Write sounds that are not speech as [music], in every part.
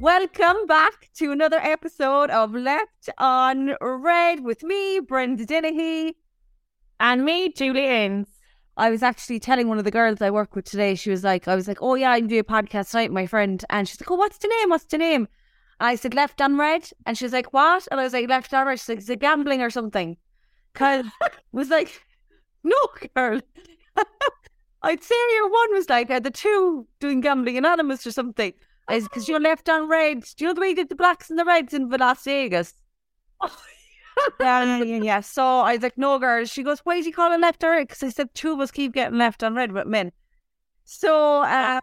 Welcome back to another episode of Left on Red with me, Brenda Dennehy. And me, Julie Innes. I was actually telling one of the girls I work with today, she was like, I was like, oh yeah, I'm doing a podcast tonight, my friend. And she's like, oh, what's the name? What's the name? And I said, Left on Red. And she's like, what? And I was like, Left on Red. She's like, is it gambling or something? Because [laughs] was like, no, girl. [laughs] I'd say your one was like, uh, the two doing gambling anonymous or something. Is because you're left on red. Do you know the way you did the blacks and the reds in Las Vegas? yeah, yeah, yeah, yeah. So I was like, no, girl. She goes, why is he calling left on red? Because I said two of us keep getting left on red with men. So, um,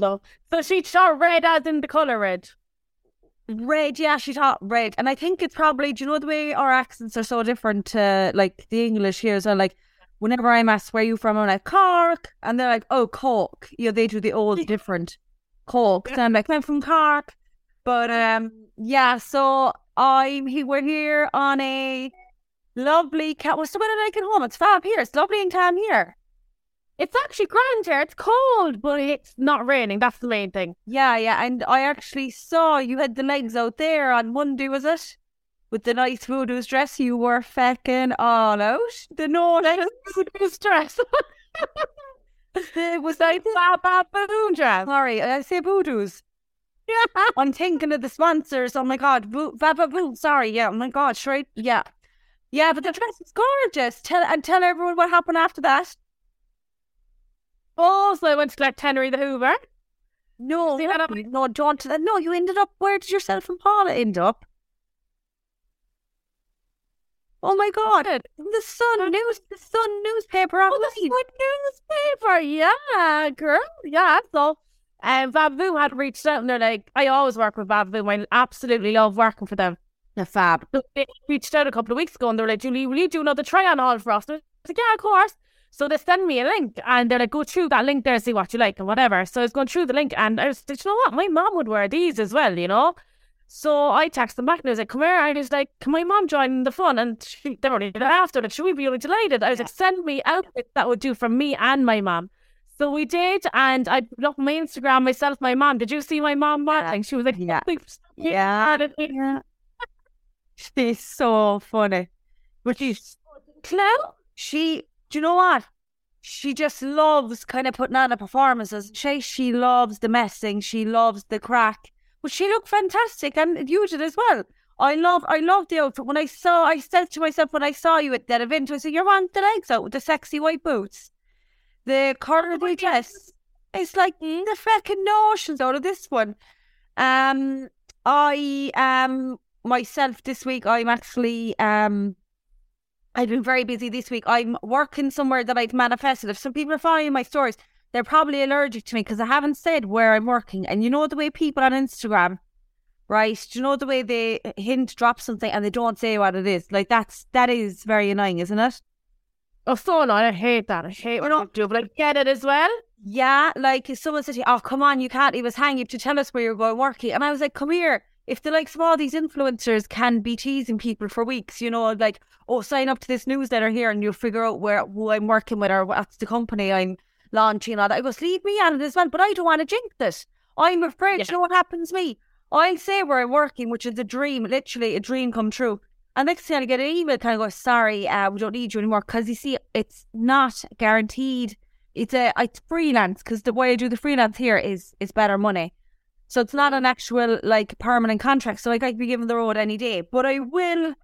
[laughs] so she thought red as in the colour red. Red, yeah, she thought red. And I think it's probably, do you know the way our accents are so different to like the English here? So, like, whenever I'm asked where you from, I'm like, Cork. And they're like, oh, Cork. You know, they do the old [laughs] different. Cork. So I'm like, I'm from Cork. But um, yeah, so I'm he we're here on a lovely cat. What's the weather like at home? It's fab here. It's lovely and calm here. It's actually grand here. It's cold, but it's not raining. That's the main thing. Yeah, yeah. And I actually saw you had the legs out there on Monday, was it? With the nice voodoo's dress, you were fecking all out. The no voodoo's dress. [laughs] was that Baba Boon dress? Sorry, I say voodoo's. Yeah. [laughs] I'm thinking of the sponsors. Oh my god, Baba Boo. Sorry, yeah. Oh my god, straight. Yeah, yeah. But the dress is gorgeous. Tell and tell everyone what happened after that. Oh, so I went to collect Henry the Hoover. No, See that up- no, don't. No, you ended up. Where did yourself and Paula end up? Oh my god! The Sun news, the Sun newspaper Oh, the. Sun newspaper. Yeah, girl. Yeah. So, um, Babu had reached out and they're like, I always work with Babu. I absolutely love working for them. The fab. So they reached out a couple of weeks ago and they were like, Julie, will you do another try on haul for us? And I was like, yeah, of course. So they send me a link and they're like, go through that link there, see what you like and whatever. So I was going through the link and I was like, you know what? My mom would wear these as well, you know? So I texted them back and I was like, come here. And I was like, can my mom join the fun? And she, they were only after that. Should we be really delighted? I was like, send me outfits that would do for me and my mom. So we did. And I put up my Instagram myself, my mom. Did you see my mom modeling? She was like, Yeah. yeah. Yeah. She's so funny. But she's Clout? she do you know what? She just loves kind of putting on a performance doesn't she? She loves the messing, she loves the crack. But she looked fantastic and you did as well. I love I love the outfit. When I saw I said to myself when I saw you at that event, I said, You're on the legs out with the sexy white boots. The curly dress. It's like the fucking notions out of this one. Um I um myself this week I'm actually um I've been very busy this week. I'm working somewhere that I've manifested. If some people are following my stories, they're probably allergic to me because I haven't said where I'm working. And you know the way people on Instagram, right? Do you know the way they uh, hint drop something and they don't say what it is? Like that's that is very annoying, isn't it? Oh, so annoying. I hate that. I hate when people do, but I get it as well. Yeah, like someone said "Oh, come on, you can't leave us hang. You have to tell us where you're going working." And I was like, "Come here." If the likes of all these influencers can be teasing people for weeks, you know, like, "Oh, sign up to this newsletter here, and you'll figure out where who I'm working with or what's the company I'm launching and all that." I goes, "Leave me out of this, one, But I don't want to jinx it. I'm afraid. Yeah. You know what happens to me? I say where I'm working, which is a dream, literally a dream come true. And next thing I get an email, kind of go, "Sorry, uh, we don't need you anymore," because you see, it's not guaranteed it's a it's freelance because the way I do the freelance here is is better money. So it's not an actual like permanent contract. So I could be given the road any day. But I will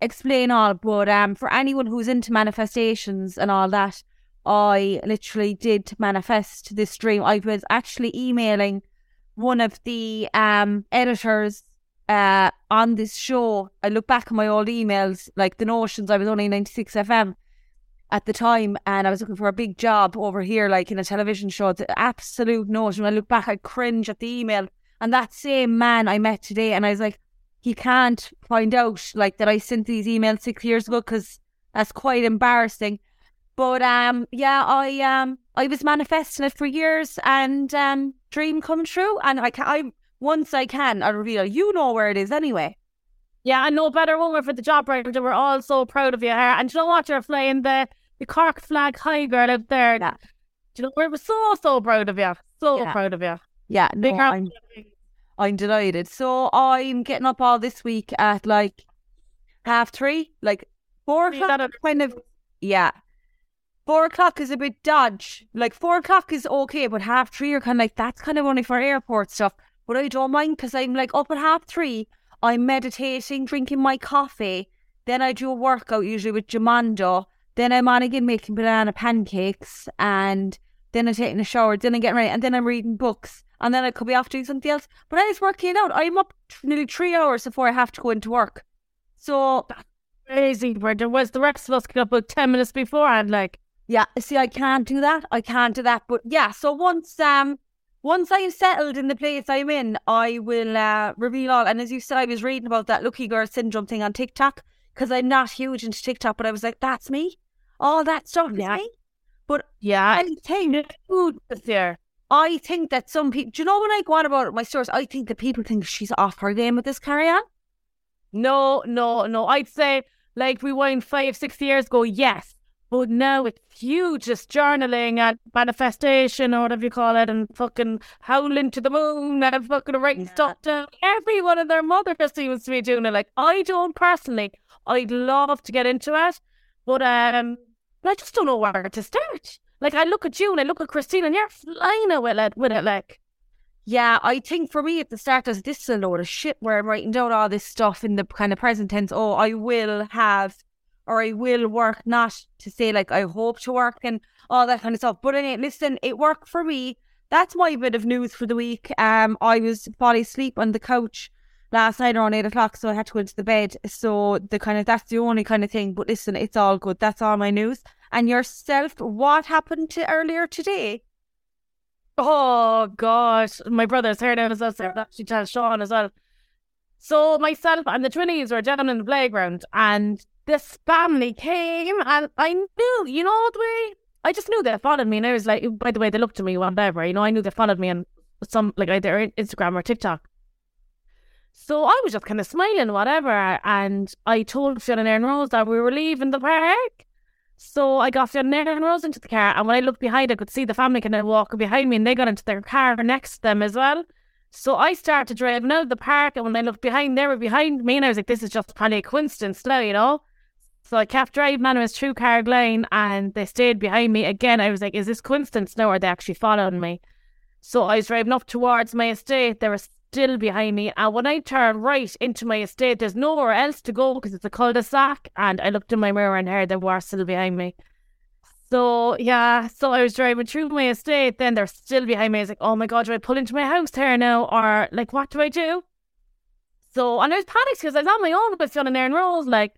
explain all. But um for anyone who's into manifestations and all that, I literally did manifest this dream. I was actually emailing one of the um editors uh on this show. I look back at my old emails, like the notions I was only ninety six FM at the time and I was looking for a big job over here, like in a television show. It's absolute notion. When I look back, I cringe at the email. And that same man I met today, and I was like, he can't find out like that I sent these emails six years ago because that's quite embarrassing. But um, yeah, I um, I was manifesting it for years, and um, dream come true. And I can, I once I can, I reveal. You know where it is anyway. Yeah, and no better woman for the job, Brenda. We're all so proud of you. Her. And you know what? You're flying the, the Cork flag high, girl, out there. Yeah. Do you know, we're so, so proud of you. So Yeah. proud of you. Yeah, no. I'm, I'm delighted. So I'm getting up all this week at like half three, like four o'clock. Kind of, yeah. Four o'clock is a bit dodge. Like four o'clock is okay, but half three are kind of like that's kind of only for airport stuff. But I don't mind because I'm like up at half three. I'm meditating, drinking my coffee. Then I do a workout usually with Jamando. Then I'm on again making banana pancakes, and then I'm taking a shower. Then I'm getting ready, and then I'm reading books, and then I could be off doing something else. But I was working out. I'm up nearly three hours before I have to go into work. So Crazy, was the rest of us get up about 10 minutes beforehand, like, Yeah, see, I can't do that. I can't do that. But yeah, so once um once I'm settled in the place I'm in, I will uh, reveal all. And as you said, I was reading about that lucky girl syndrome thing on TikTok because I'm not huge into TikTok, but I was like, that's me. All that stuff Yeah. is me. But yeah, I think, food year. I think that some people, do you know when I go on about my stores, I think that people think she's off her game with this carry on. No, no, no. I'd say, like, we rewind five, six years ago, yes. But now it's huge, just journaling and manifestation or whatever you call it, and fucking howling to the moon and fucking writing Yeah. stuff down. Everyone and their mother seems to be doing it. Like, I don't personally. I'd love to get into it, but um, I just don't know where to start. Like, I look at you and I look at Christine, and you're flying it with it, with it like. Yeah, I think for me at the start, I was, this is a load of shit where I'm writing down all this stuff in the kind of present tense. Oh, I will have, or I will work, not to say like I hope to work and all that kind of stuff. But anyway, listen, it worked for me. That's my bit of news for the week. Um, I was falling asleep on the couch last night around eight o'clock, so I had to go into the bed. So the kind of that's the only kind of thing. But listen, it's all good. That's all my news. And yourself, what happened to earlier today? Oh gosh, my brother's here now as well. So I'll actually tell Sean as well. So myself and the twinnies were down in the playground, and this family came, and I knew, you know, the way I just knew they followed me, and I was like, oh, by the way, they looked at me, whatever, you know, I knew they followed me on some like either Instagram or TikTok. So I was just kind of smiling, whatever, and I told Fiona and Rose that we were leaving the park. So I got Fiona and Rose into the car, and when I looked behind, I could see the family kind of walking behind me, and they got into their car next to them as well. So I started driving out of the park, and when I looked behind, they were behind me, and I was like, "This is just probably a coincidence now," you know. So I kept driving, was through Carg Lane, and they stayed behind me again. I was like, "Is this coincidence now, or are they actually following me?" So I was driving up towards my estate. They were still behind me. And when I turned right into my estate, there's nowhere else to go because it's a cul-de-sac. And I looked in my mirror and heard they were still behind me. So yeah, so I was driving through my estate. Then they're still behind me. I was like, oh my god, do I pull into my house here now, or like what do I do? So and I was panicked because I was on my own with Fiona and Erin Rose, like.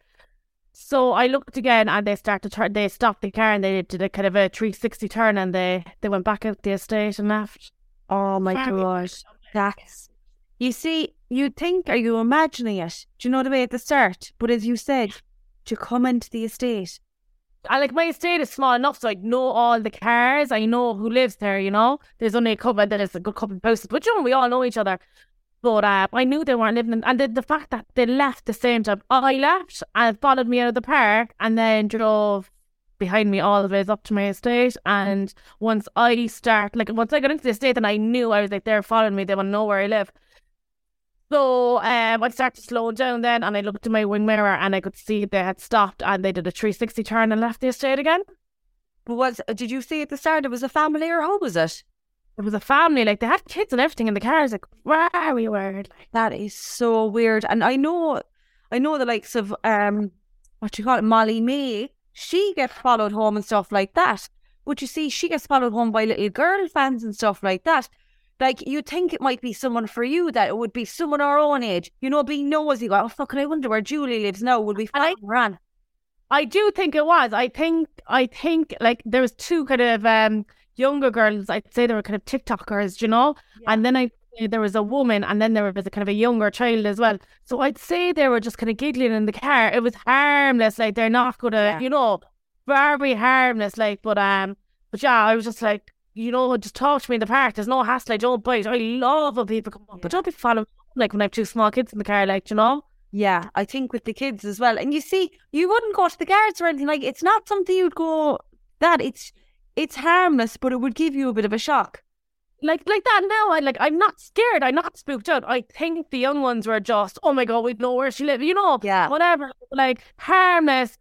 So I looked again, and they started turn. They stopped the car and they did a kind of a three sixty turn, and they they went back out the estate and left. Oh my Very gosh. That's you see, you think are you imagining it? Do you know the way at the start? But as you said, to come into the estate. I like my estate is small enough, so I know all the cars. I know who lives there. You know, there's only a couple. There's a good couple of houses, but you know, we all know each other. But uh, I knew they weren't living, in, and the, the fact that they left the same time I left and followed me out of the park, and then drove behind me all the way up to my estate. And once I start, like once I got into the estate, and I knew I was like, they're following me. They want to know where I live. So um, I started slowing down then, and I looked in my wing mirror, and I could see they had stopped, and they did a 360 turn and left the estate again. But was did you see at the start it was a family or how was it? It was a family, like they had kids and everything in the car cars. Like very weird. Like That is so weird. And I know I know the likes of um what you call it, Molly-Mae, she gets followed home and stuff like that. But you see, she gets followed home by little girl fans and stuff like that. Like you'd think it might be someone for you that it would be someone our own age, you know, being nosy. Go, oh fucking, I wonder where Julie lives now. Would we find her? I do think it was. I think I think like there was two kind of um younger girls. I'd say they were kind of TikTokers, you know. And then I there was a woman, and then there was a kind of a younger child as well. So I'd say they were just kind of giggling in the car. It was harmless, like they're not gonna, Yeah. you know, very harmless. Like, but um, but yeah, I was just like, you know, just talk to me in the park. There's no hassle. I don't bite. I love when people come up, but don't be following. Like when I have two small kids in the car, like you know. Yeah, I think with the kids as well. And you see, you wouldn't go to the guards or anything like it's not something you'd go that it's it's harmless, but it would give you a bit of a shock. like like that now. I like I'm not scared. I'm not spooked out. I think the young ones were just, oh my god, we know where she lives. You know, Yeah. whatever. Like harmless.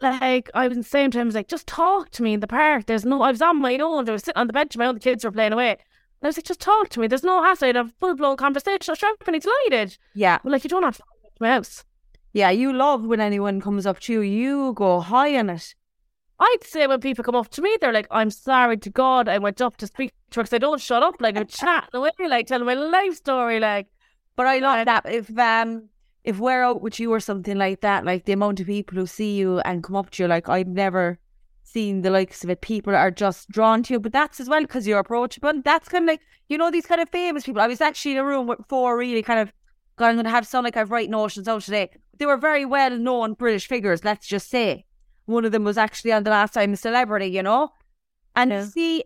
Like I was in the same time, I was like, just talk to me in the park. There's no. I was on my own. I was sitting on the bench. My other kids were playing away. And I was like, just talk to me. There's no hassle. I'd have a full blown conversation. I'm sure delighted. Yeah. But like, you don't have to my house. Yeah. You love when anyone comes up to you, you go high on it. I'd say when people come up to me, they're like, I'm sorry to God, I went up to speak to her because I don't shut up. Like, I'm chatting away, like, telling my life story. Like, But I love that. If um if we're out with you or something like that, like the amount of people who see you and come up to you, like I've never seen the likes of it. People are just drawn to you, but that's as well because you're approachable. That's kind of like you know these kind of famous people. I was actually in a room with four really kind of. God, I'm going to have sound like I've write notions out today. They were very well known British figures. Let's just say one of them was actually on the last time a celebrity, you know. And Yeah. see,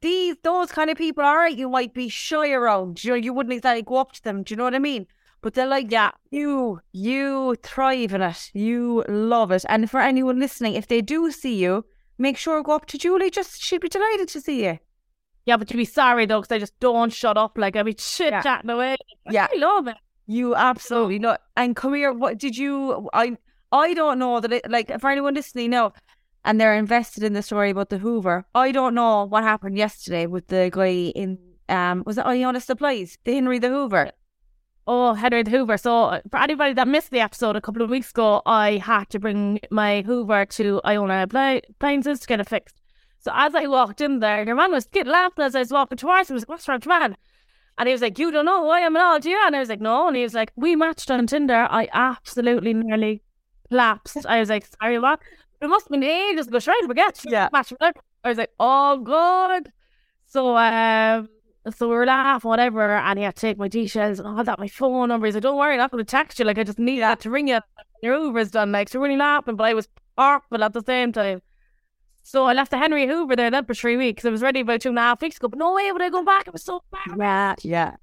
these those kind of people, right, you might be shy around. You know, you wouldn't exactly go up to them. Do you know what I mean? But they're like, yeah, you, you thrive in it. You love it. And for anyone listening, if they do see you, make sure go up to Julie. Just she'd be delighted to see you. yeah, but you'd be sorry though, because I just don't shut up. Like, I'd be chit chatting away. Yeah. I love it. You absolutely know. And come here. What did you? I I don't know that. It, like for anyone listening now, and they're invested in the story about the Hoover. I don't know what happened yesterday with the guy in um was it Iona Supplies, the Henry the Hoover. Oh, Henry the Hoover. So, uh, for anybody that missed the episode a couple of weeks ago, I had to bring my Hoover to Iona Appli- Appliances to get it fixed. So, as I walked in there, your man was getting laughing as I was walking towards him. I was like, What's wrong, man? And he was like, You don't know why I'm an all, do you? And I was like, No. And he was like, We matched on Tinder. I absolutely nearly collapsed. I was like, Sorry, what? It must have been ages ago. Sure, I forget. Yeah. Match. I was like, Oh, God. So, um, so we were laughing, whatever, and he had to take my details and all that, my phone number. He's like, Don't worry, I'm not going to text you. Like, I just need that to ring you. Your Uber's done. Like, so we're really laughing, but I was awful at the same time. So I left the Henry Hoover there then for three weeks. I was ready about two and a half weeks ago, but no way would I go back. It was so bad. Yeah, yeah.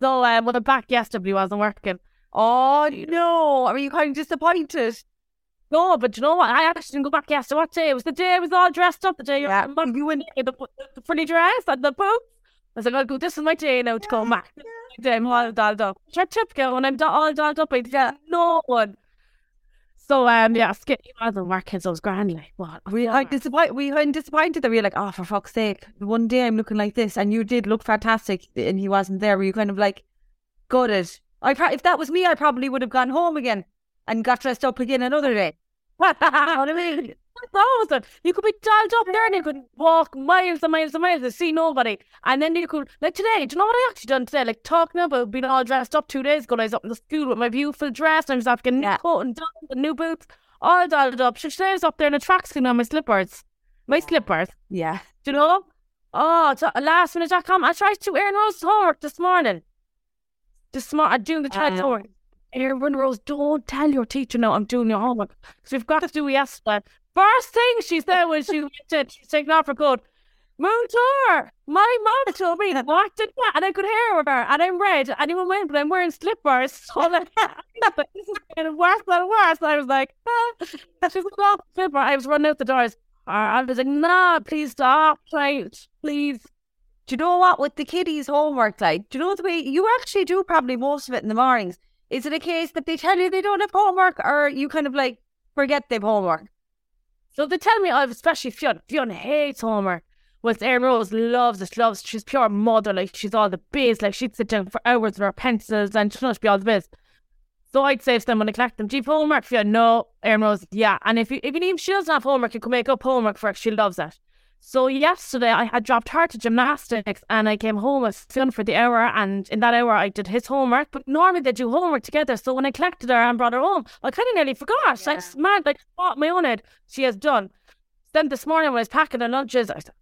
So um, when I'm back yesterday, wasn't working. Oh no! Are you kind of disappointed? No, but you know what? I actually didn't go back yesterday. What day? It was the day I was all dressed up. The day Yeah, you you went. the, the, the pretty dress and the boots. I was like, I'll go. This is my day now to go back. Day. [laughs] I'm all dolled up. Sure, typical. When I'm all dolled up, I yeah, no one. So um, yeah, Skip working, so it was grand. Like, what? We are disappointed. We were disappointed that we were like, oh, for fuck's sake! One day I'm looking like this, and you did look fantastic, and he wasn't there. Were you kind of like gutted? I pro- if that was me, I probably would have gone home again and got dressed up again another day. [laughs] what I mean? Was it. You could be dialed up there and you could walk miles and miles and miles and see nobody. And then you could, like today, do you know what I actually done today? Like talking about being all dressed up two days ago. I was up in the school with my beautiful dress and I was off getting Yeah. new coat and and new boots, all dialed up. So today I was up there in a tracksuit on my slippers. My slippers. Yeah, Do you know? Oh, t- last minute.com. I come. I tried to Erin Rose homework this morning. This smart, I'm doing the child's Uh. homework. Erin Rose, don't tell your teacher now I'm doing your homework. Because we've got to do yesterday. First thing she said when she went in, she's taking off her coat. Moon tour. My mom told me that what did that? And I could hear her. And I'm red. Anyone went, but I'm wearing slippers. [laughs] So like, this is getting worse and worse. I was like, ah. she's like, oh, slipper. I was running out the doors. I was like, nah, please stop. Right, please. Do you know what? With the kiddies' homework, like, do you know the way you actually do probably most of it in the mornings? Is it a case that they tell you they don't have homework, or you kind of like forget they've homework? So they tell me, I've especially Fionn. Fionn hates homework. Whereas Erin Rose loves it, loves She's pure mother, like she's all the biz. Like she'd sit down for hours with her pencils and not be all the biz. So I'd say to them when I collect them, do you have homework for you? No. Erin Rose, yeah. And if you, if she doesn't have homework, you can make up homework for her. She loves it. So yesterday I had dropped her to gymnastics and I came home with Fionn for the hour and in that hour I did his homework. But normally they do homework together. So when I collected her and brought her home, I kind of nearly forgot. I just mad, like thought my own head she has done. Then this morning when I was packing her lunches, I said,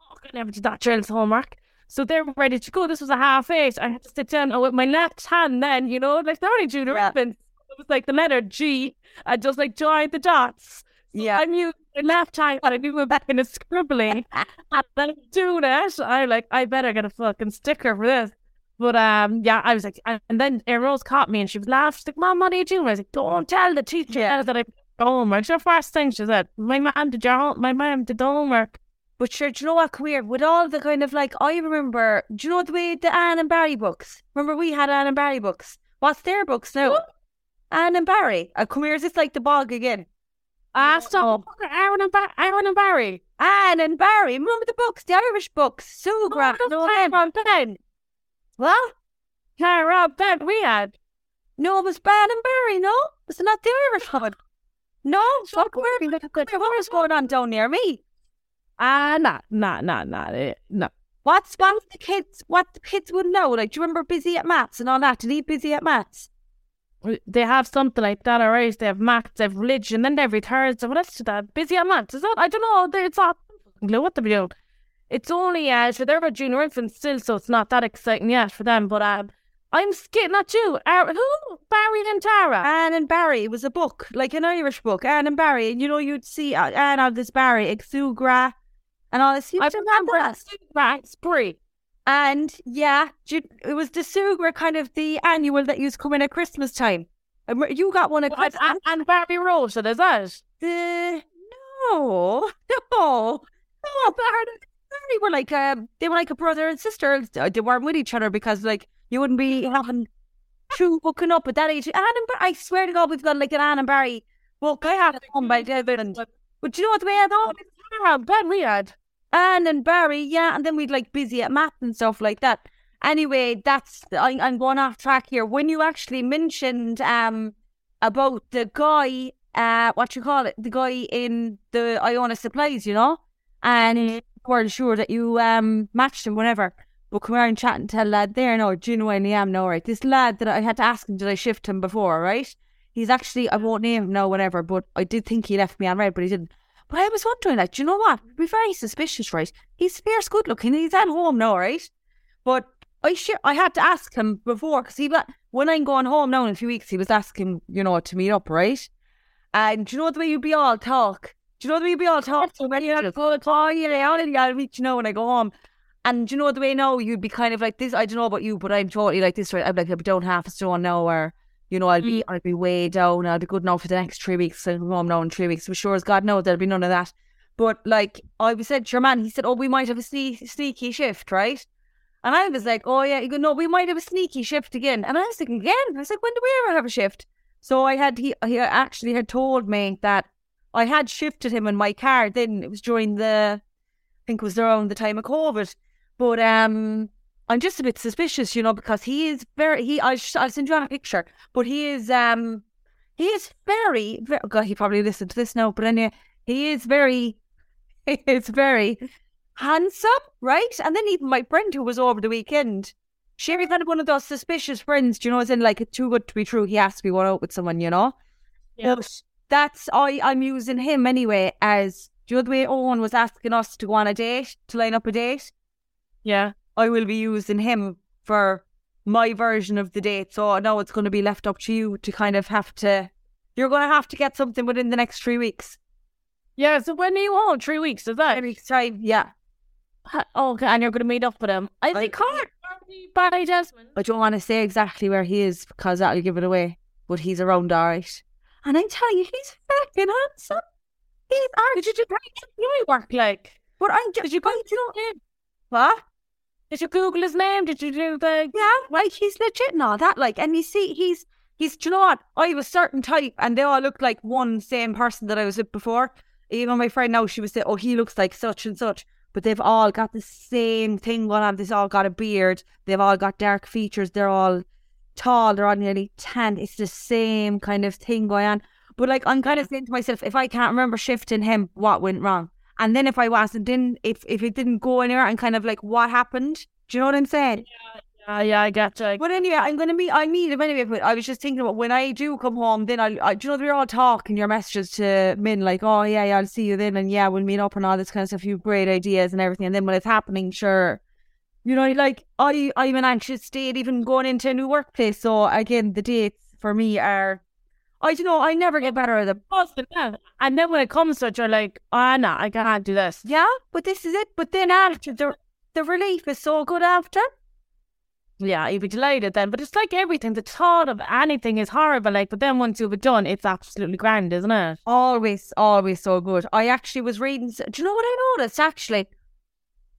Oh, I never did that child's homework. So they're ready to go. This was a half eight. I had to sit down with my left hand then, you know, like they're only doing Yeah. ribbons. It was like the letter G and just like join the dots. So Yeah. I'm using left hand and I'm doing back in a scribbling. [laughs] and then I'm doing it. I'm like, I better get a fucking sticker for this. But um, yeah, I was like, and then Rose caught me and she was laughing. She's like, Mom, what are you doing? I was like, Don't tell the teacher Yeah. that I homework. She the first thing she said, My mom did your home- my mom did the homework. But sure, do you know what? Come here. With all the kind of like, I remember, do you know the way the Anne and Barry books? Remember we had Anne and Barry books? What's their books now? What? Anne and Barry. Uh, come here, is this like the bog again? Ah, stop. Aaron and, ba- Aaron and Barry. Anne and Barry. Remember the books, the Irish books? Sugra. Oh, no, that's them. Tara Ben. What? Tara Ben we had. No, it was Anne and Barry, no? Was it not the Irish [laughs] one? No, fuck, where, where, what going on down near me? Ah, nah, nah, nah, nah, eh, no. What's what the kids what the kids would know? Like, do you remember busy at maths and all that? Did he busy at maths? They have something like that, alright? They have maths, they have religion, then every Thursday. What else is that? Busy at maths, is that? I don't know. It's not. Clue what they're doing. It's only, uh, so they're about junior infants still, so it's not that exciting yet for them. But um, I'm skipping at you. Uh, who? Barry and Tara. Anne and Barry was a book, like an Irish book. Anne and Barry, and you know you'd see uh, Anne of this Barry, Exugra, and all this. You I remember that? Right, spree. And yeah, it was the Sugra kind of the annual that used to come in at Christmas time. And You got one at And, Christmas. and, and Barry Rose, so there's that. The no, [laughs] no, no. Barry, Barry were like um, they were like a brother and sister. Uh, They weren't with each other because like you wouldn't be having two hooking up at that age. Anne and Barry, I swear to God, we've got like an Anne and Barry Well, I have to come by David. And, but do you know what the way I thought? Ben we had. Anne and Barry, yeah, and then we'd like busy at math and stuff like that. Anyway, that's I, I'm going off track here. When you actually mentioned um about the guy, uh, what you call it, the guy in the Iona supplies, you know, and you weren't sure that you um matched him, whatever. But come and chat and tell lad there, no, do you know who I am now, right? This lad that I had to ask him, did I shift him before, right? He's actually, I won't name him now, whatever, but I did think he left me on red, but he didn't. But I was wondering, like, do you know what? I'd be very suspicious, right? He's fierce good looking. He's at home now, right? But I I had to ask him before because he when I'm going home now in a few weeks, he was asking, you know, to meet up, right? And do you know the way you'd be all talk? Do you know the way you'd be all talk? So when you have to go, oh, yeah, I'll, I'll meet you now when I go home. And do you know the way now you'd be kind of like this? I don't know about you, but I'm totally like this, right? I'm like, be down half a stone now, or you know, I'll be I'll be way down. I'll be good now for the next three weeks. I'll go home now in three weeks. For sure as God knows, there'll be none of that. But like I was said, to your man, he said, "Oh, we might have a sne- sneaky shift, right?" And I was like, "Oh yeah," he go, "No, we might have a sneaky shift again." And I was thinking again. I was like, "When do we ever have a shift?" So I had he he actually had told me that I had shifted him in my car. Then it was during the, I think it was around the time of COVID. But um, I'm just a bit suspicious, you know, because he is very he. I'll, I'll send you on a picture, but he is um, he is very, very. God, he probably listened to this now, but anyway, he is very, [laughs] he is very handsome, right? And then even my friend who was over the weekend, she was kind of one of those suspicious friends, do you know, as in like it's too good to be true. He has to be one out with someone, you know. Yeah. But that's I I'm using him anyway as. Do you know the way Owen was asking us to go on a date to line up a date? Yeah. I will be using him for my version of the date. So now it's going to be left up to you to kind of have to. You're going to have to get something within the next three weeks. Yeah, so when are you on? Three weeks, is that? Three weeks time, yeah. Ha- Okay, and you're going to meet up with him. I think Connor. Barry Desmond. I don't want to say exactly where he is because that'll give it away. But he's around all right. And I'm telling you, he's fucking handsome. He's Did you do you work like? But I'm just. Did you go to don't- him? What? Did you Google his name? Did you do the? Yeah, like He's legit and all that. Like, and you see, he's he's. Do you know what? I was certain type, and they all look like one same person that I was with before. Even my friend now, she was saying, "Oh, he looks like such and such," but they've all got the same thing going on. They've all got a beard. They've all got dark features. They're all tall. They're all nearly tan. It's the same kind of thing going on. But like, I'm kind of saying to myself, if I can't remember shifting him, what went wrong? And then if I wasn't in, if if it didn't go anywhere, and kind of like, what happened? Do you know what I'm saying? Yeah, yeah, I get you. But anyway, I'm gonna meet. I meet him anyway. But I was just thinking about when I do come home, then I'll. I, do you know we're all talking your messages to Min like, oh yeah, yeah, I'll see you then, and yeah, we'll meet up and all this kind of stuff. You have great ideas and everything. And then when it's happening, sure, you know, like I, I'm an anxious state even going into a new workplace. So again, the dates for me are, I don't know, I never get better at. Husband, yeah. And then when it comes to it, you're like, oh, no, I can't do this. Yeah, but this is it. But then after the the relief is so good after. Yeah, you'd be delighted then. But it's like everything. The thought of anything is horrible. Like, but then once you've it done, it's absolutely grand, isn't it? Always, always so good. I actually was reading. Do you know what I noticed? Actually,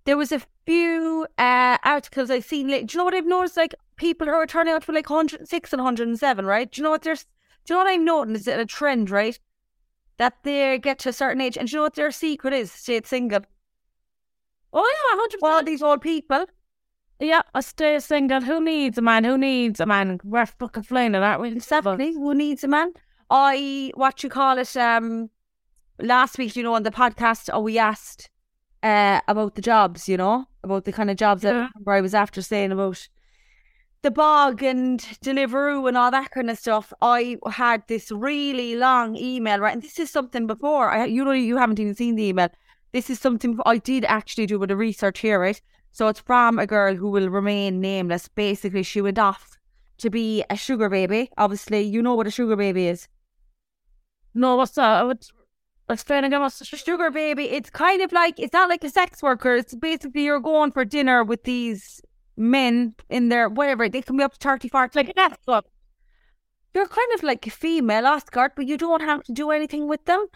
there was a few uh, articles I've seen. Like, do you know what I've noticed? Like people who are turning out for like 106 and 107, right? Do you know what there's? Do you know what I'm noting? Is it a trend, right? That they get to a certain age, and do you know what their secret is? Stay single. Oh yeah, 100 Well, these old people. Yeah, I stay single. Who needs a man? Who needs a man? We're fucking flying it, aren't we? Exactly. Who needs a man? I what you call it? Um, last week, you know, on the podcast, oh, we asked uh about the jobs, you know, about the kind of jobs that Yeah. where I was after saying about the bog and Deliveroo and all that kind of stuff. I had this really long email, right? And this is something before I, you know, you haven't even seen the email. This is something I did actually do with a research here, right? So it's from a girl who will remain nameless. Basically, she went off to be a sugar baby. Obviously, you know what a sugar baby is. No, what's that? I would explain again. What's sh- Sugar baby, it's kind of like it's not like a sex worker. It's basically you're going for dinner with these men in their whatever. They can be up to 30, 40. like an? You're kind of like a female escort, but you don't have to do anything with them.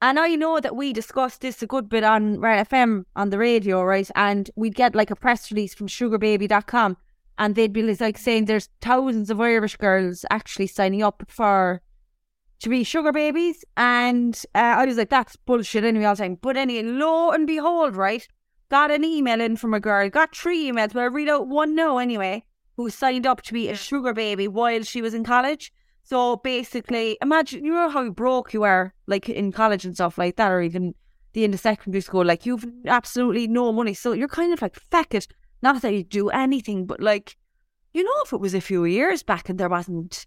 And I know that we discussed this a good bit on Red FM on the radio, right? And we'd get like a press release from sugarbaby.com and they'd be like saying there's thousands of Irish girls actually signing up for to be sugar babies. And uh, I was like, that's bullshit anyway all the time. But anyway, lo and behold, right? Got an email in from a girl, got three emails, but I read out one no anyway, who signed up to be a sugar baby while she was in college. So basically, imagine you know how broke you are, like in college and stuff like that, or even the end of secondary school. Like you've absolutely no money, so you're kind of like feck it. Not that you do anything, but like you know, if it was a few years back and there wasn't,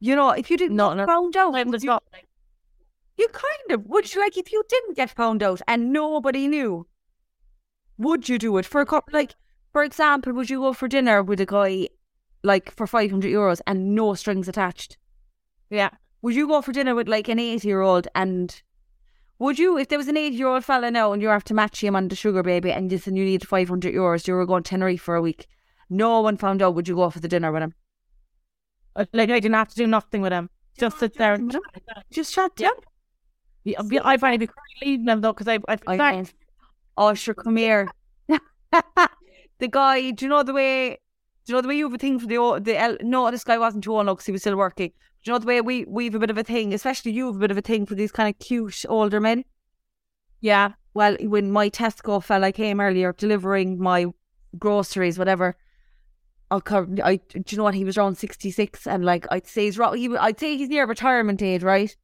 you know, if you didn't No, found out, you, you kind of would you like if you didn't get found out and nobody knew, would you do it for a couple? Like, for example, would you go for dinner with a guy like for five hundred euros and no strings attached? Yeah. Would you go for dinner with like an eighty year old and would you if there was an eighty year old fella now and you have to match him on the sugar baby and just and you need five hundred euros, you were going to Tenerife for a week. No one found out, would you go for the dinner with him? Uh, Like I didn't have to do nothing with him. Just sit there and Just chat. Yeah, yeah, I find it'd be crazy leaving them though because I I, I I. Oh, sure, come here. [laughs] the guy, do you know the way? Do you know the way you have a thing for the the no? This guy wasn't too old because he was still working. Do you know the way we we have a bit of a thing, especially you have a bit of a thing for these kind of cute older men. yeah Well, when my Tesco fella came earlier delivering my groceries, whatever, I'll cover, I do you know what? He was around sixty six, and like I'd say he's he, I'd say he's near retirement age, right?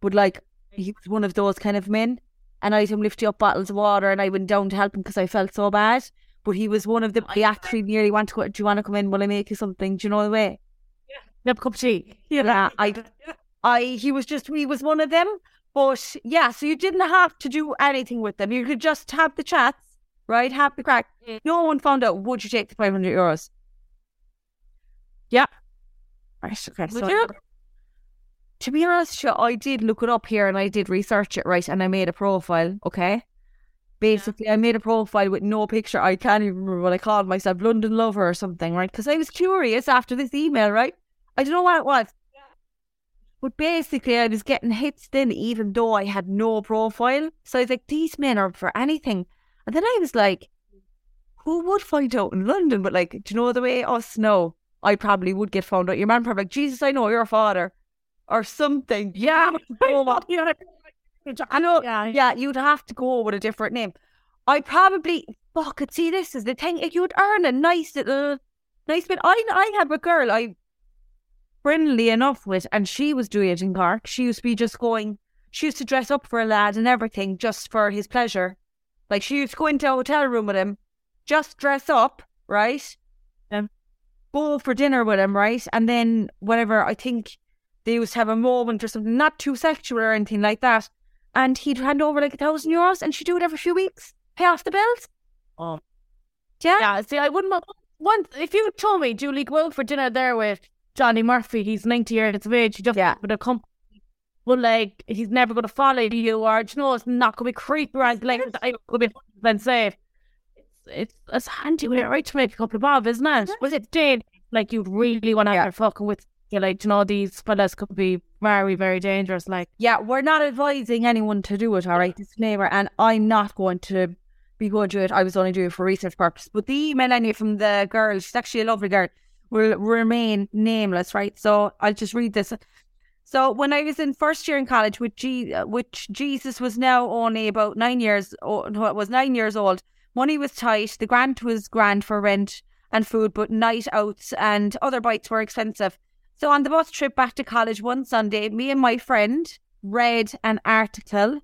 But like he was one of those kind of men, and I'd him lifting up bottles of water, and I went down to help him because I felt so bad. But he was one of them. I actually nearly want to go. Do you want to come in? Will I make you something? Do you know the way? Yeah. Have a cup of tea. [laughs] Yeah, I, I, he was just, he was one of them. But yeah, so you didn't have to do anything with them. You could just have the chats, right? Have the crack. Mm. No one found out. Would you take the 500 euros? Yeah. Right, okay. Would so- you? To be honest, I did look it up here and I did research it, right? And I made a profile, okay? Basically, I made a profile with no picture. I can't even remember what I called myself, London Lover or something, right? Because I was curious after this email, right? I don't know what it was. But basically, I was getting hits then, even though I had no profile. So I was like, these men are for anything. And then I was like, who would find out in London? But like, do you know the way us know? I probably would get found out. Your man probably like, Jesus, I know your father. Or something. Yeah. [laughs] Oh, yeah. I know. Yeah. Yeah, you'd have to go with a different name. I probably fuck it. See, this is the thing. If You'd earn a nice little, nice bit. I I have a girl I friendly enough with, and she was doing it in Cork. She used to be just going. She used to dress up for a lad and everything just for his pleasure. Like she used to go into a hotel room with him, just dress up, right? Yeah. Go for dinner with him, right? And then whatever. I think they used to have a moment or something, not too sexual or anything like that. And he'd hand over like a thousand euros, and she'd do it every few weeks, pay off the bills. Oh. Yeah. Yeah, see, I wouldn't. Once, if you told me Julie go out for dinner there with Johnny Murphy, he's 90 years of age, he just Yeah. with a company. But like, he's never going to follow you, or, you know, it's not going to be creepy or anything like. It could be then safe. it's it's handy right to make a couple of bob, isn't it? Was it did like you really want to Yeah. fucking with you like you know these fellas could be very very dangerous. Like Yeah, we're not advising anyone to do it, all right? Disclaimer. And I'm not going to be going to it. I was only doing it for research purpose. But the email I anyway from the girl, she's actually a lovely girl, will remain nameless, right? So I'll just read this. So when I was in first year in college, with G, which Jesus was now only about nine years, no, it was nine years old. Money was tight. The grant was grand for rent and food, but night outs and other bites were expensive. So on the bus trip back to college one Sunday, me and my friend read an article.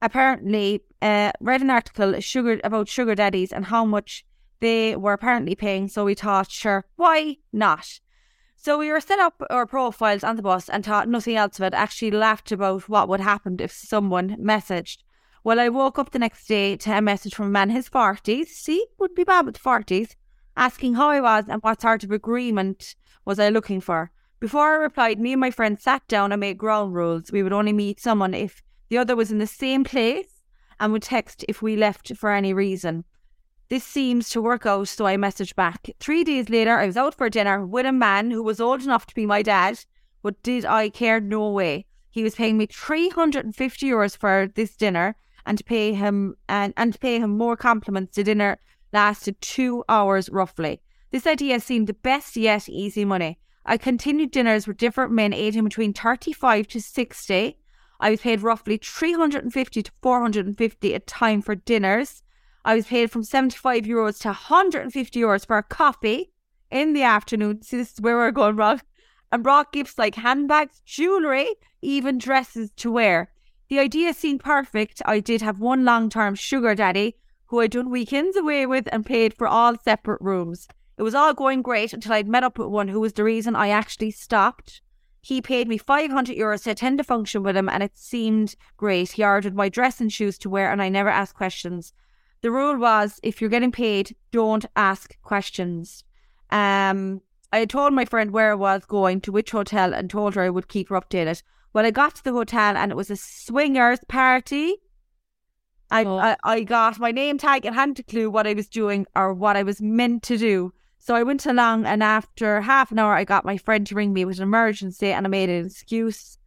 Apparently, uh, read an article sugar about sugar daddies and how much they were apparently paying. So we thought, sure, why not? So we were set up our profiles on the bus and thought nothing else of it. Actually, laughed about what would happen if someone messaged. Well, I woke up the next day to a message from a man in his forties. See, would be bad with forties, asking how I was and what sort of agreement was I looking for. Before I replied, me and my friend sat down and made ground rules. We would only meet someone if the other was in the same place and would text if we left for any reason. This seems to work out, so I messaged back. Three days later, I was out for dinner with a man who was old enough to be my dad, but did I care? No way. He was paying me 350 euros for this dinner and to pay him and, and to pay him more compliments. The dinner lasted two hours roughly. This idea seemed the best yet easy money. I continued dinners with different men aging between 35 to 60. I was paid roughly 350 to 450 a time for dinners. I was paid from 75 euros to 150 euros for a coffee in the afternoon. See, this is where we're going wrong. And brought gifts like handbags, jewellery, even dresses to wear. The idea seemed perfect. I did have one long term sugar daddy who I'd done weekends away with and paid for all separate rooms. It was all going great until I'd met up with one who was the reason I actually stopped. He paid me 500 euros to attend a function with him and it seemed great. He ordered my dress and shoes to wear and I never asked questions. The rule was if you're getting paid, don't ask questions. Um, I had told my friend where I was going to which hotel and told her I would keep her updated. Well, I got to the hotel and it was a swingers party. I, Oh. I, I got my name tag and hadn't a clue what I was doing or what I was meant to do. So I went along and after half an hour I got my friend to ring me with an emergency and I made an excuse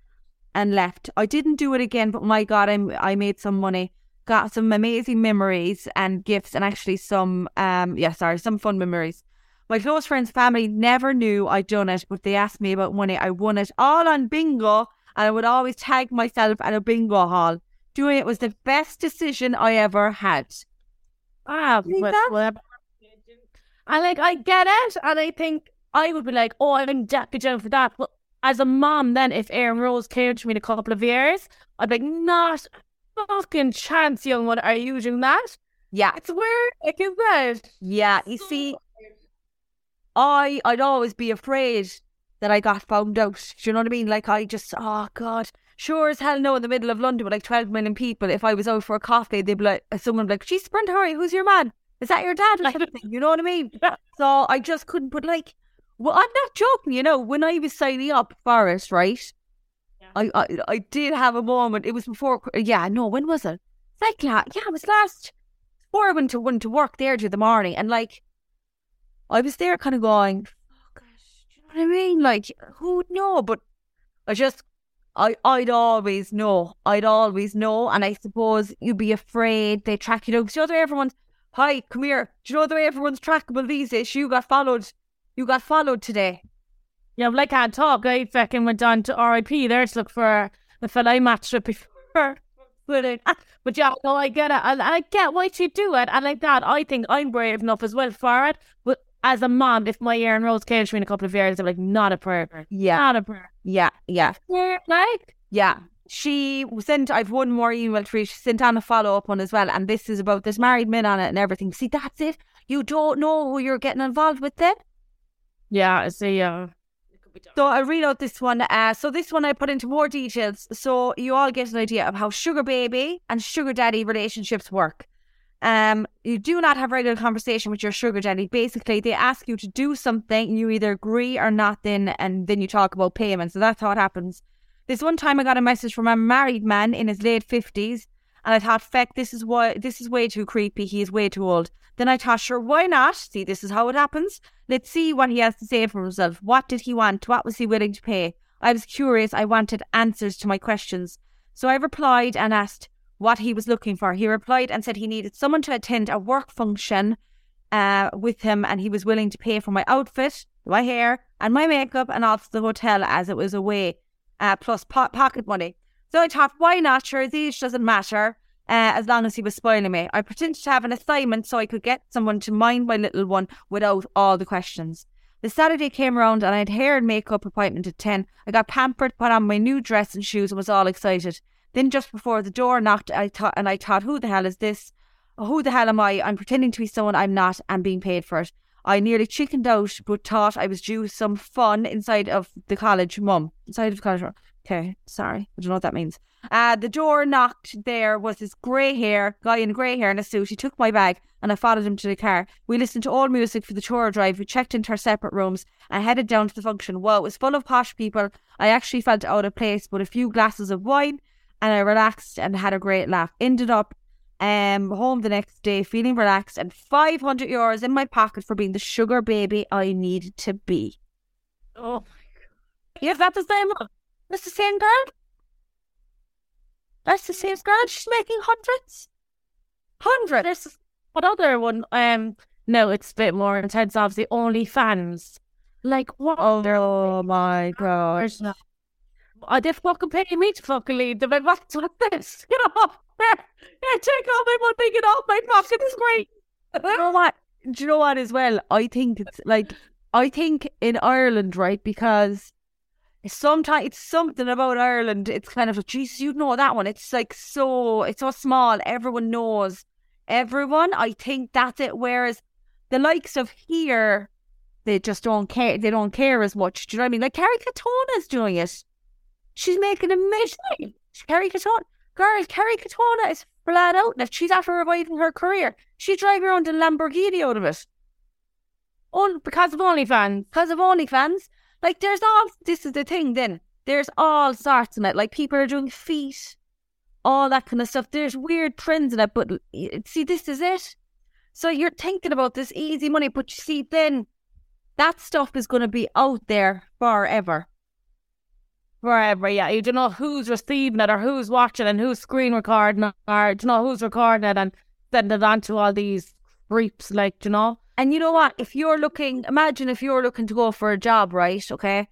and left. I didn't do it again, but my God, I, I made some money. Got some amazing memories and gifts and actually some, um, yeah, sorry, some fun memories. My close friends' family never knew I'd done it, but they asked me about money. I won it all on bingo, and I would always tag myself at a bingo hall. Doing it was the best decision I ever had. ah, Think but that? whatever. And like I get it, and I think I would be like, oh, I'm down for that. But as a mom, then if Erin Rose came to me in a couple of years, I'd be like, not a fucking chance, young one. Are you doing that? Yeah, It's weird. Like, is that? yeah. You see, I I'd always be afraid that I got found out. Do you know what I mean? Like I just oh god. Sure as hell no in the middle of London with like twelve million people. If I was out for a coffee, they'd be like someone would be like, Geez, Brent Hurry, who's your man? Is that your dad? Or something? You know what I mean? [laughs] So I just couldn't but like well, I'm not joking, you know, when I was signing up for it, right? Yeah. I, I I did have a moment. It was before yeah, no, when was it? It's like la- yeah, it was last before I went to went to work there to the morning and like I was there kind of going, oh gosh, do you know what I mean? Like, who would know? But I just, I, I'd always know. I'd always know. And I suppose you'd be afraid they track you down. 'Cause you know the way everyone's, hi, come here. Do you know the way everyone's trackable these days? You got followed. You got followed today. Yeah, well, I can't talk. I fucking went down to RIP there to look for the fella I matched with before. [laughs] But, it, uh, [laughs] but yeah, no, I get it. And I get why she do it. And like that, I think I'm brave enough as well for it. But as a mom, if my Erin Rose came to me in a couple of years, I'm like, not a prayer. Yeah. Not a prayer. Yeah. Yeah, like, Yeah. She sent, I've one more email to her. She sent on a follow up one as well. And this is about there's married men on it and everything. See, that's it. You don't know who you're getting involved with then. yeah, I see. Uh, So I'll read out this one. Uh, so this one I put into more details so you all get an idea of how sugar baby and sugar daddy relationships work. Um, you do not have regular conversation with your sugar daddy. Basically, they ask you to do something, you either agree or not, then and then you talk about payment. So that's how it happens. This one time I got a message from a married man in his late fifties, And I thought, feck, this is why this is way too creepy. He is way too old. Then I thought, sure, why not? See, this is how it happens. Let's see what he has to say for himself. What did he want? What was he willing to pay? I was curious. I wanted answers to my questions. So I replied and asked what he was looking for. He replied and said he needed someone to attend a work function uh, with him and he was willing to pay for my outfit, my hair, and my makeup and also the hotel as it was away, uh, plus po- pocket money. So I thought, why not? Sure, age doesn't matter. Uh, as long as he was spoiling me. I pretended to have an assignment so I could get someone to mind my little one without all the questions. The Saturday came around and I had hair and makeup appointment at 10. I got pampered, put on my new dress and shoes and was all excited. Then just before the door knocked, I thought, and I thought, who the hell is this? Who the hell am I? I'm pretending to be someone I'm not and being paid for it. I nearly chickened out, but thought I was due some fun inside of the college. Mum, inside of the college. Okay, sorry, I don't know what that means. Uh, the door knocked. There was this grey hair guy in grey hair in a suit. He took my bag and I followed him to the car. We listened to old music for the tour drive. We checked into our separate rooms and headed down to the function. Well, it was full of posh people. I actually felt out of place, but a few glasses of wine and I relaxed and had a great laugh. Ended up um home the next day feeling relaxed and 500 euros in my pocket for being the sugar baby I needed to be. Oh my god. Yeah, that's the same. That's the same girl. That's the same girl. She's making hundreds. Hundreds. There's what other one? Um, no, it's a bit more intense. Obviously, OnlyFans. Like what? Oh my god. Oh, they fucking pay me to fucking leave them. And what's with this? Get off. Yeah, take all my money. Get off my pocket. It's great. you know what? Do you know what as well? I think it's like I think in Ireland, right? Because sometimes it's something about Ireland. It's kind of like, Jesus, you know that one. It's like so, it's so small. Everyone knows everyone. I think that's it. Whereas the likes of here, they just don't care. They don't care as much. Do you know what I mean? Like Kerry Katona's doing it. She's making a million. Kerry Katona, girl, Kerry Katona is flat out that she's after reviving her career. She's driving around a Lamborghini out of it. On because of OnlyFans. Because of OnlyFans. Like there's all this is the thing then. There's all sorts in it. Like people are doing feet, all that kind of stuff. There's weird trends in it, but see, this is it. So you're thinking about this easy money, but you see, then that stuff is going to be out there forever. Forever, yeah. You don't know who's receiving it or who's watching and who's screen recording it or do you know who's recording it and sending it on to all these creeps, like, do you know? And you know what? If you're looking, imagine if you're looking to go for a job, right? Okay,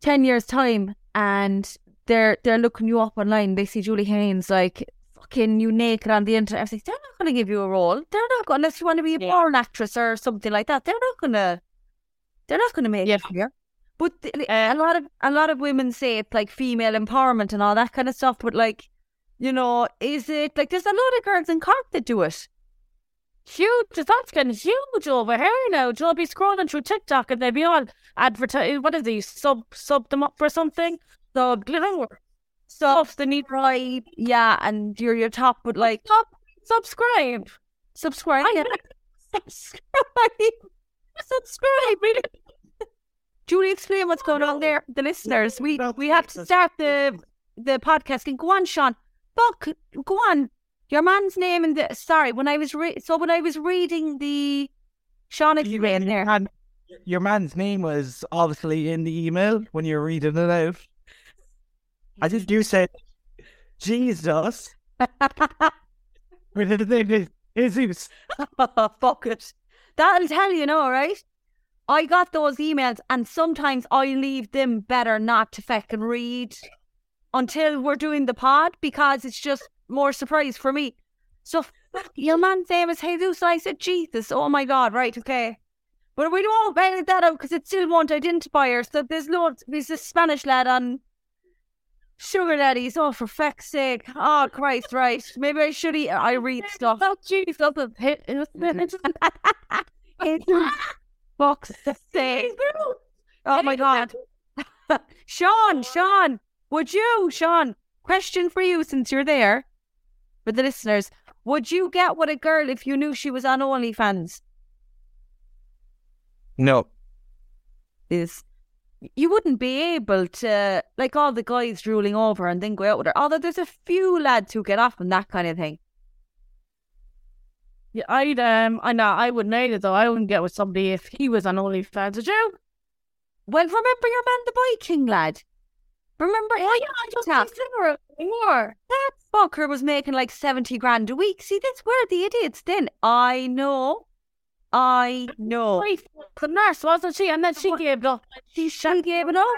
ten years time, and they're they're looking you up online. They see Julie Haynes like fucking you naked on the internet. I was like, they're not going to give you a role. They're not going to, unless you want to be a Yeah. porn actress or something like that. They're not going to. They're not going to make Yeah. it here. But Uh, a lot of a lot of women say it's like female empowerment and all that kind of stuff. But like, you know, is it like there's a lot of girls in Cork that do it? Huge. That's getting huge over here now. You'll be scrolling through TikTok and they'll be all advertise. What is these? Sub sub them up for something. So Glitter. stuff they need right, yeah, and you're your top, but like Sub, subscribe. subscribe. [laughs] Subscribe. [laughs] subscribe. Julie, explain what's going on there. The listeners, we we have to start the the podcast. Go on, Sean. Fuck, go on. Your man's name in the sorry. When I was re- so when I was reading the Sean explain there. And your man's name was obviously in the email when you're reading it out. I think you said Jesus. With his name Jesus. [laughs] Fuck it. That'll tell you, no, right? I got those emails, and sometimes I leave them better not to fucking read until we're doing the pod because it's just more surprise for me. So, your man's name is Jesus. And I said, Jesus. Oh my God, right, okay. But we don't edit that out because it still won't identify her. So there's loads, there's this Spanish lad on Sugar Daddies. Oh, for feck's sake. Oh, Christ, right. Maybe I should eat, I read stuff. Oh, jeez, doesn't hit. It's Fuck's [laughs] sake. Oh my god. [laughs] Sean, Sean, would you, Sean, question for you since you're there, for the listeners, would you get with a girl if you knew she was on OnlyFans? No. Is you wouldn't be able to like all the guys drooling over and then go out with her. Although there's a few lads who get off on that kind of thing. Yeah, I'd um, I know I wouldn't either though. I wouldn't get with somebody if he was on OnlyFans. Would you? Well, remember your man, the Viking lad. Remember? Oh yeah, I don't consider it anymore. That fucker was making like 70 grand a week. See, that's where the idiots then. I know. I know. The nurse, wasn't she? And then she gave it up. She, she gave it up.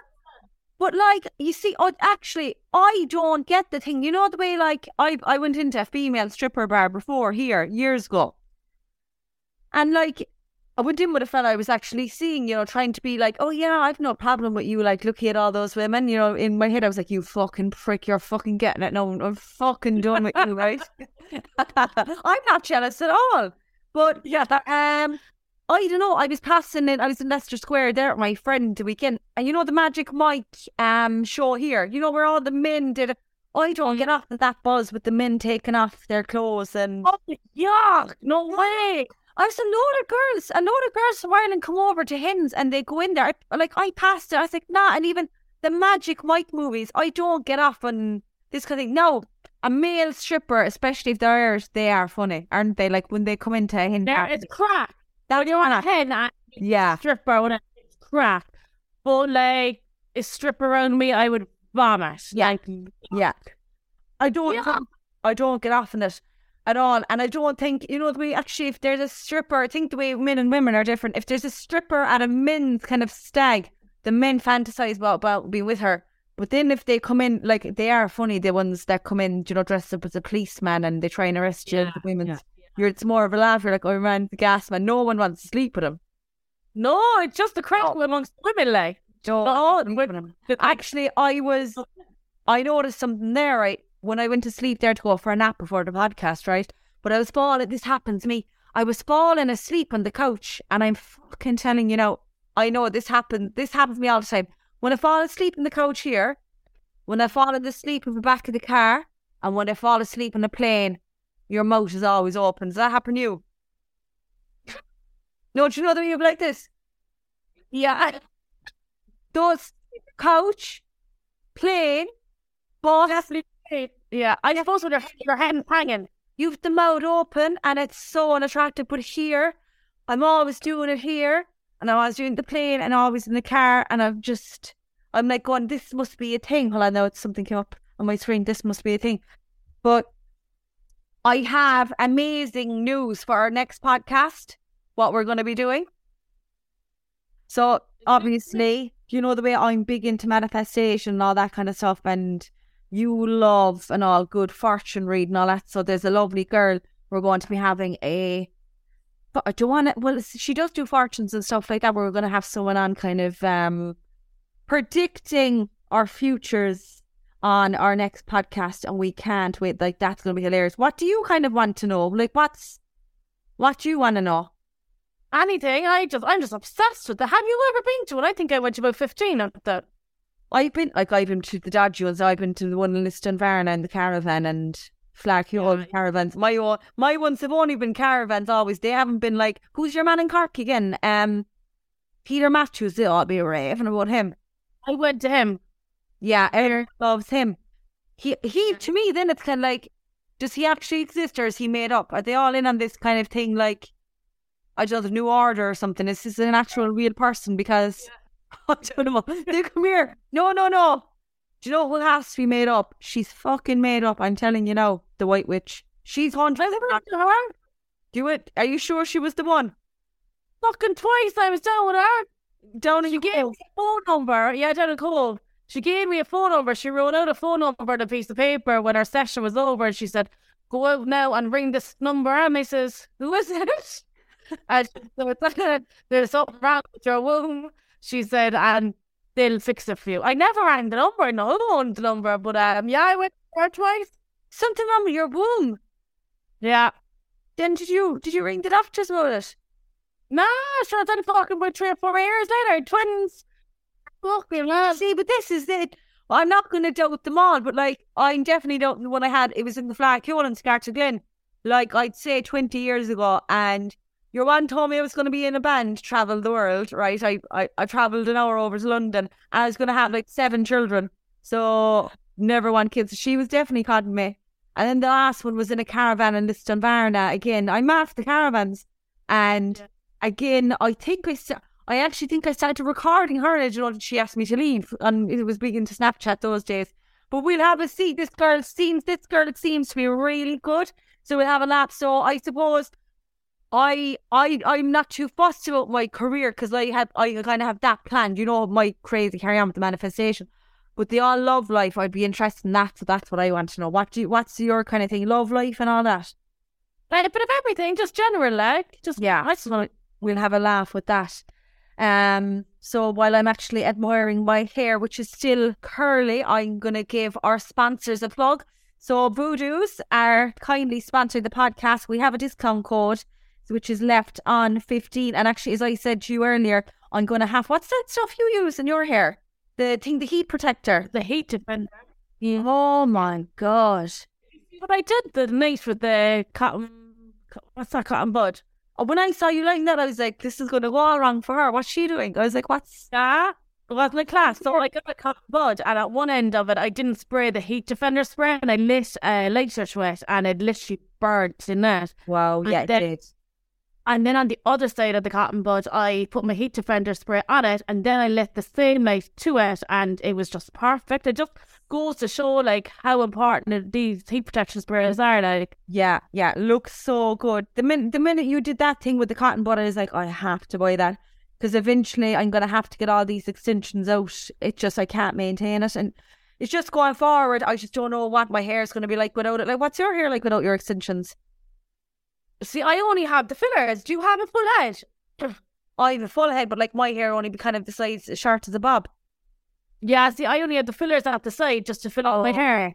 But like, you see, I, actually, I don't get the thing. You know the way, like, I I went into a female stripper bar before here years ago, and like, I went in with a fella I was actually seeing. You know, trying to be like, oh yeah, I've no problem with you. Like, looking at all those women. You know, in my head, I was like, you fucking prick, you're fucking getting it. No, I'm fucking done with you, right? [laughs] I'm not jealous at all. But Yeah, that um, I don't know. I was passing it. I was in Leicester Square there with my friend the weekend, and you know the Magic Mike um show here. You know where all the men did it. I don't get off of that buzz with the men taking off their clothes and oh yuck, no way. I was a load of girls, a load of girls from Ireland come over to Hens and they go in there. I, like I passed it. I was like, nah. And even the Magic Mike movies, I don't get off on this kind of thing. No, a male stripper, especially if they're Irish, they are funny, aren't they? Like when they come into a There, it's craic. Now You're on a hen yeah. stripper when it's craic. But like a strip around me, I would vomit. Yeah. Like, Yeah. I don't Yeah. I don't get off on it at all. And I don't think you know the way actually if there's a stripper, I think the way men and women are different. If there's a stripper at a men's kind of stag, the men fantasize about, about being with her. But then if they come in like they are funny, the ones that come in, you know, dressed up as a policeman and they try and arrest you, Yeah, the women's yeah, you're it's more of a laugh, you're like, Oh man, the gas man, no one wants to sleep with him. No, it's just the craic amongst women. Like, Don't no, sleep but- with him. but, like, Actually, I was, I noticed something there, right? When I went to sleep there to go for a nap before the podcast, right? But I was falling, this happened to me. I was falling asleep on the couch, and I'm fucking telling you now, I know this happened, this happens to me all the time. When I fall asleep in the couch here, when I fall asleep in the back of the car, and when I fall asleep on the plane, your mouth is always open. Does that happen to you? No, do you know that you're like this? yeah, Those couch, plane, bus, definitely. Yeah, I suppose when your hand's hanging. you've the mouth open and it's so unattractive. But here, I'm always doing it here, and I'm always doing the plane and always in the car, and I'm just, I'm like going, this must be a thing. Well, I know it's something came up on my screen. This must be a thing, but I have amazing news for our next podcast. What we're going to be doing. So obviously, you know the way I'm big into manifestation and all that kind of stuff, and you love and all good fortune reading and all that. So there's a lovely girl we're going to be having a. But don't want to. Well, she does do fortunes and stuff like that. We're going to have someone on kind of um predicting our futures on our next podcast, and we can't wait. Like that's going to be hilarious. What do you kind of want to know? Like what's what do you want to know? Anything, I just I'm just obsessed with that. Have you ever been to it? I think I went to about fifteen of that. I've been like I've been to the Dodgy ones. I've been to the one in Lisdoonvarna and the caravan and Flag Hill Yeah. caravans. My own, my ones have only been caravans. Always they haven't been like who's your man in Cork again? Um, Peter Matthews. They ought to be raving about him. I went to him. Yeah, Eric loves him. He he to me then it's kind of like, does he actually exist or is he made up? Are they all in on this kind of thing like? I don't know, the new order or something. Is this an actual real person? Because [laughs] I don't know. They [laughs] come here. No, no, no. Do you know who has to be made up? She's fucking made up. I'm telling you now, the White Witch. She's haunted. I never went to her. Do it. Are you sure she was the one? Fucking twice I was down with her. Down in She the gave me a phone number. Yeah, down in Cobh. She gave me a phone number. She wrote out a phone number on a piece of paper when our session was over. And she said, "Go out now and ring this number." And I says, "Who is it?" And she said, [laughs] "There's something wrong with your womb." She said, "And they'll fix it for you." I never rang the number. No, want the number. But um, yeah, I went twice. Something wrong with your womb. Yeah. Then did you did you ring the doctors about it? Nah, sure. Then fucking about three or four years later, twins. Fucking man. See, but this is it. I'm not going to doubt them all, but like, I'm definitely doubting the one I had. It was in the flag Hill in Scartaglin, like I'd say 20 years ago. And Your one told me I was going to be in a band, travel the world, right? I, I, I travelled an hour over to London and I was going to have like seven children. So never want kids. She was definitely cutting me. And then the last one was in a caravan in Lisdoonvarna. Again, I'm after the caravans. And again, I think I, st- I actually think I started recording her. And you know, she asked me to leave. And it was big into Snapchat those days. But we'll have a see. This girl seems, this girl, seems to be really good. So we'll have a lap. So I suppose I I I'm not too fussed about my career because I have I kind of have that planned. You know, my crazy carry on with the manifestation. But they all love life. I'd be interested in that, so that's what I want to know. What do you, what's your kind of thing? Love life and all that. Like a bit of everything, just general, like just Yeah. I just want We'll have a laugh with that. Um. So while I'm actually admiring my hair, which is still curly, I'm gonna give our sponsors a plug. So Voduz are kindly sponsoring the podcast. We have a discount code which is left on 15. And actually, as I said to you earlier, I'm going to have what's that stuff you use in your hair? The thing, the heat protector. the heat defender. Oh my God. But I did the night with the cotton. co- What's that cotton bud? Oh, when I saw you like that, I was like, this is going to go all wrong for her. What's she doing? I was like, what's. that?" it was my class. So I got a cotton bud, and at one end of it, I didn't spray the heat defender spray, and I lit a lighter to it, and it literally burnt in it. Wow, And yeah, it did. And then on the other side of the cotton bud, I put my heat defender spray on it, and then I lit the same light to it, and it was just perfect. It just goes to show like how important these heat protection sprays are. Like, Yeah, yeah, looks so good. The minute the minute you did that thing with the cotton bud, I was like, I have to buy that because eventually I'm gonna have to get all these extensions out. It just I can't maintain it, and it's just going forward. I just don't know what my hair is gonna be like without it. Like, what's your hair like without your extensions? See, I only have the fillers. Do you have a full head? [clears throat] I have a full head, but like my hair only be kind of the size as short as a bob. Yeah, see, I only had the fillers at the side just to fill out my Oh. hair.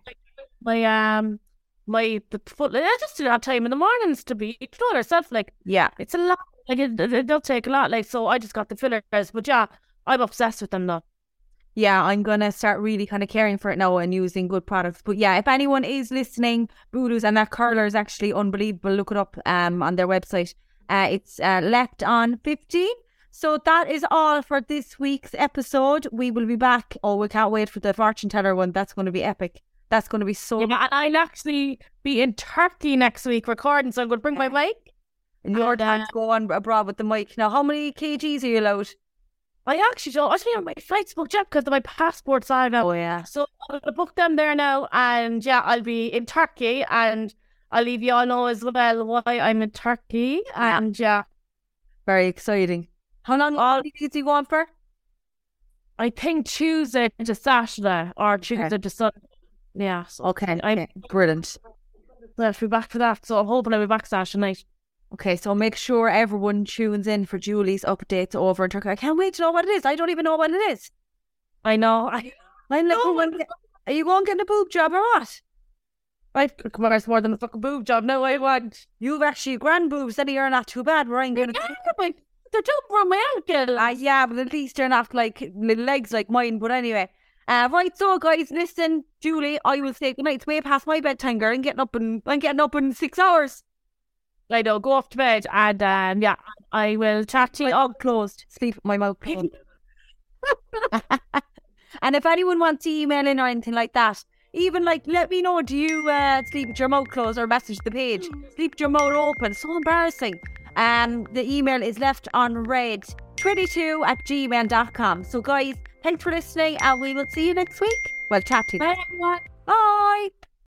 My um, my the foot. I just didn't have time in the mornings to be you know yourself. Like Yeah, it's a lot. Like it, it, does take a lot. Like so, I just got the fillers. But yeah, I'm obsessed with them though. Yeah, I'm gonna start really kind of caring for it now and using good products. But yeah, if anyone is listening, Voduz and that curler is actually unbelievable. Look it up um on their website. Uh, it's uh, left on 15. So that is all for this week's episode. We will be back. Oh, we can't wait for the fortune teller one. That's going to be epic. That's going to be so. Yeah, and I'll actually be in Turkey next week recording, so I'm going to bring my mic. And your and, uh, go on abroad with the mic. Now, how many kgs are you allowed? I actually don't. I my flights booked yet because of my passport's out now. Oh yeah. So I'm gonna book them there now, and yeah, I'll be in Turkey, and I'll leave you all know as well why I'm in Turkey, and yeah, Very exciting. How long all these you going for? I think Tuesday to Saturday or Tuesday to Sunday. Yeah, so Okay. I'm- okay. Brilliant. I'll be back for that. So I'm hoping I'll be back Saturday night. Okay, so make sure everyone tunes in for Julie's updates over in Turkey. I can't wait to know what it is. I don't even know what it is. I know. I [laughs] I'm like, No, oh, well, are you going to get a boob job or what? I come on, it's more than a fucking boob job. No, I want. You've actually grand boobs, then you're not too bad. Going to. Yeah, they're my ankle. Ah, yeah, but at least they're not like little legs like mine. But anyway, uh, right. So, guys, listen, Julie, I will say goodnight. It's way past my bedtime, girl. I'm getting up in I'm getting up in six hours. I know. Go off to bed, and um, yeah, I will chat to My you. mouth closed. Sleep my mouth closed. [laughs] and if anyone wants to email in or anything like that, even like let me know. Do you uh, sleep with your mouth closed or message the page? Sleep with your mouth open. So embarrassing. Um, the email is left on red 22 at gmail.com. So guys, thanks for listening and we will see you next week. Well, chat to you. Bye, everyone. Bye.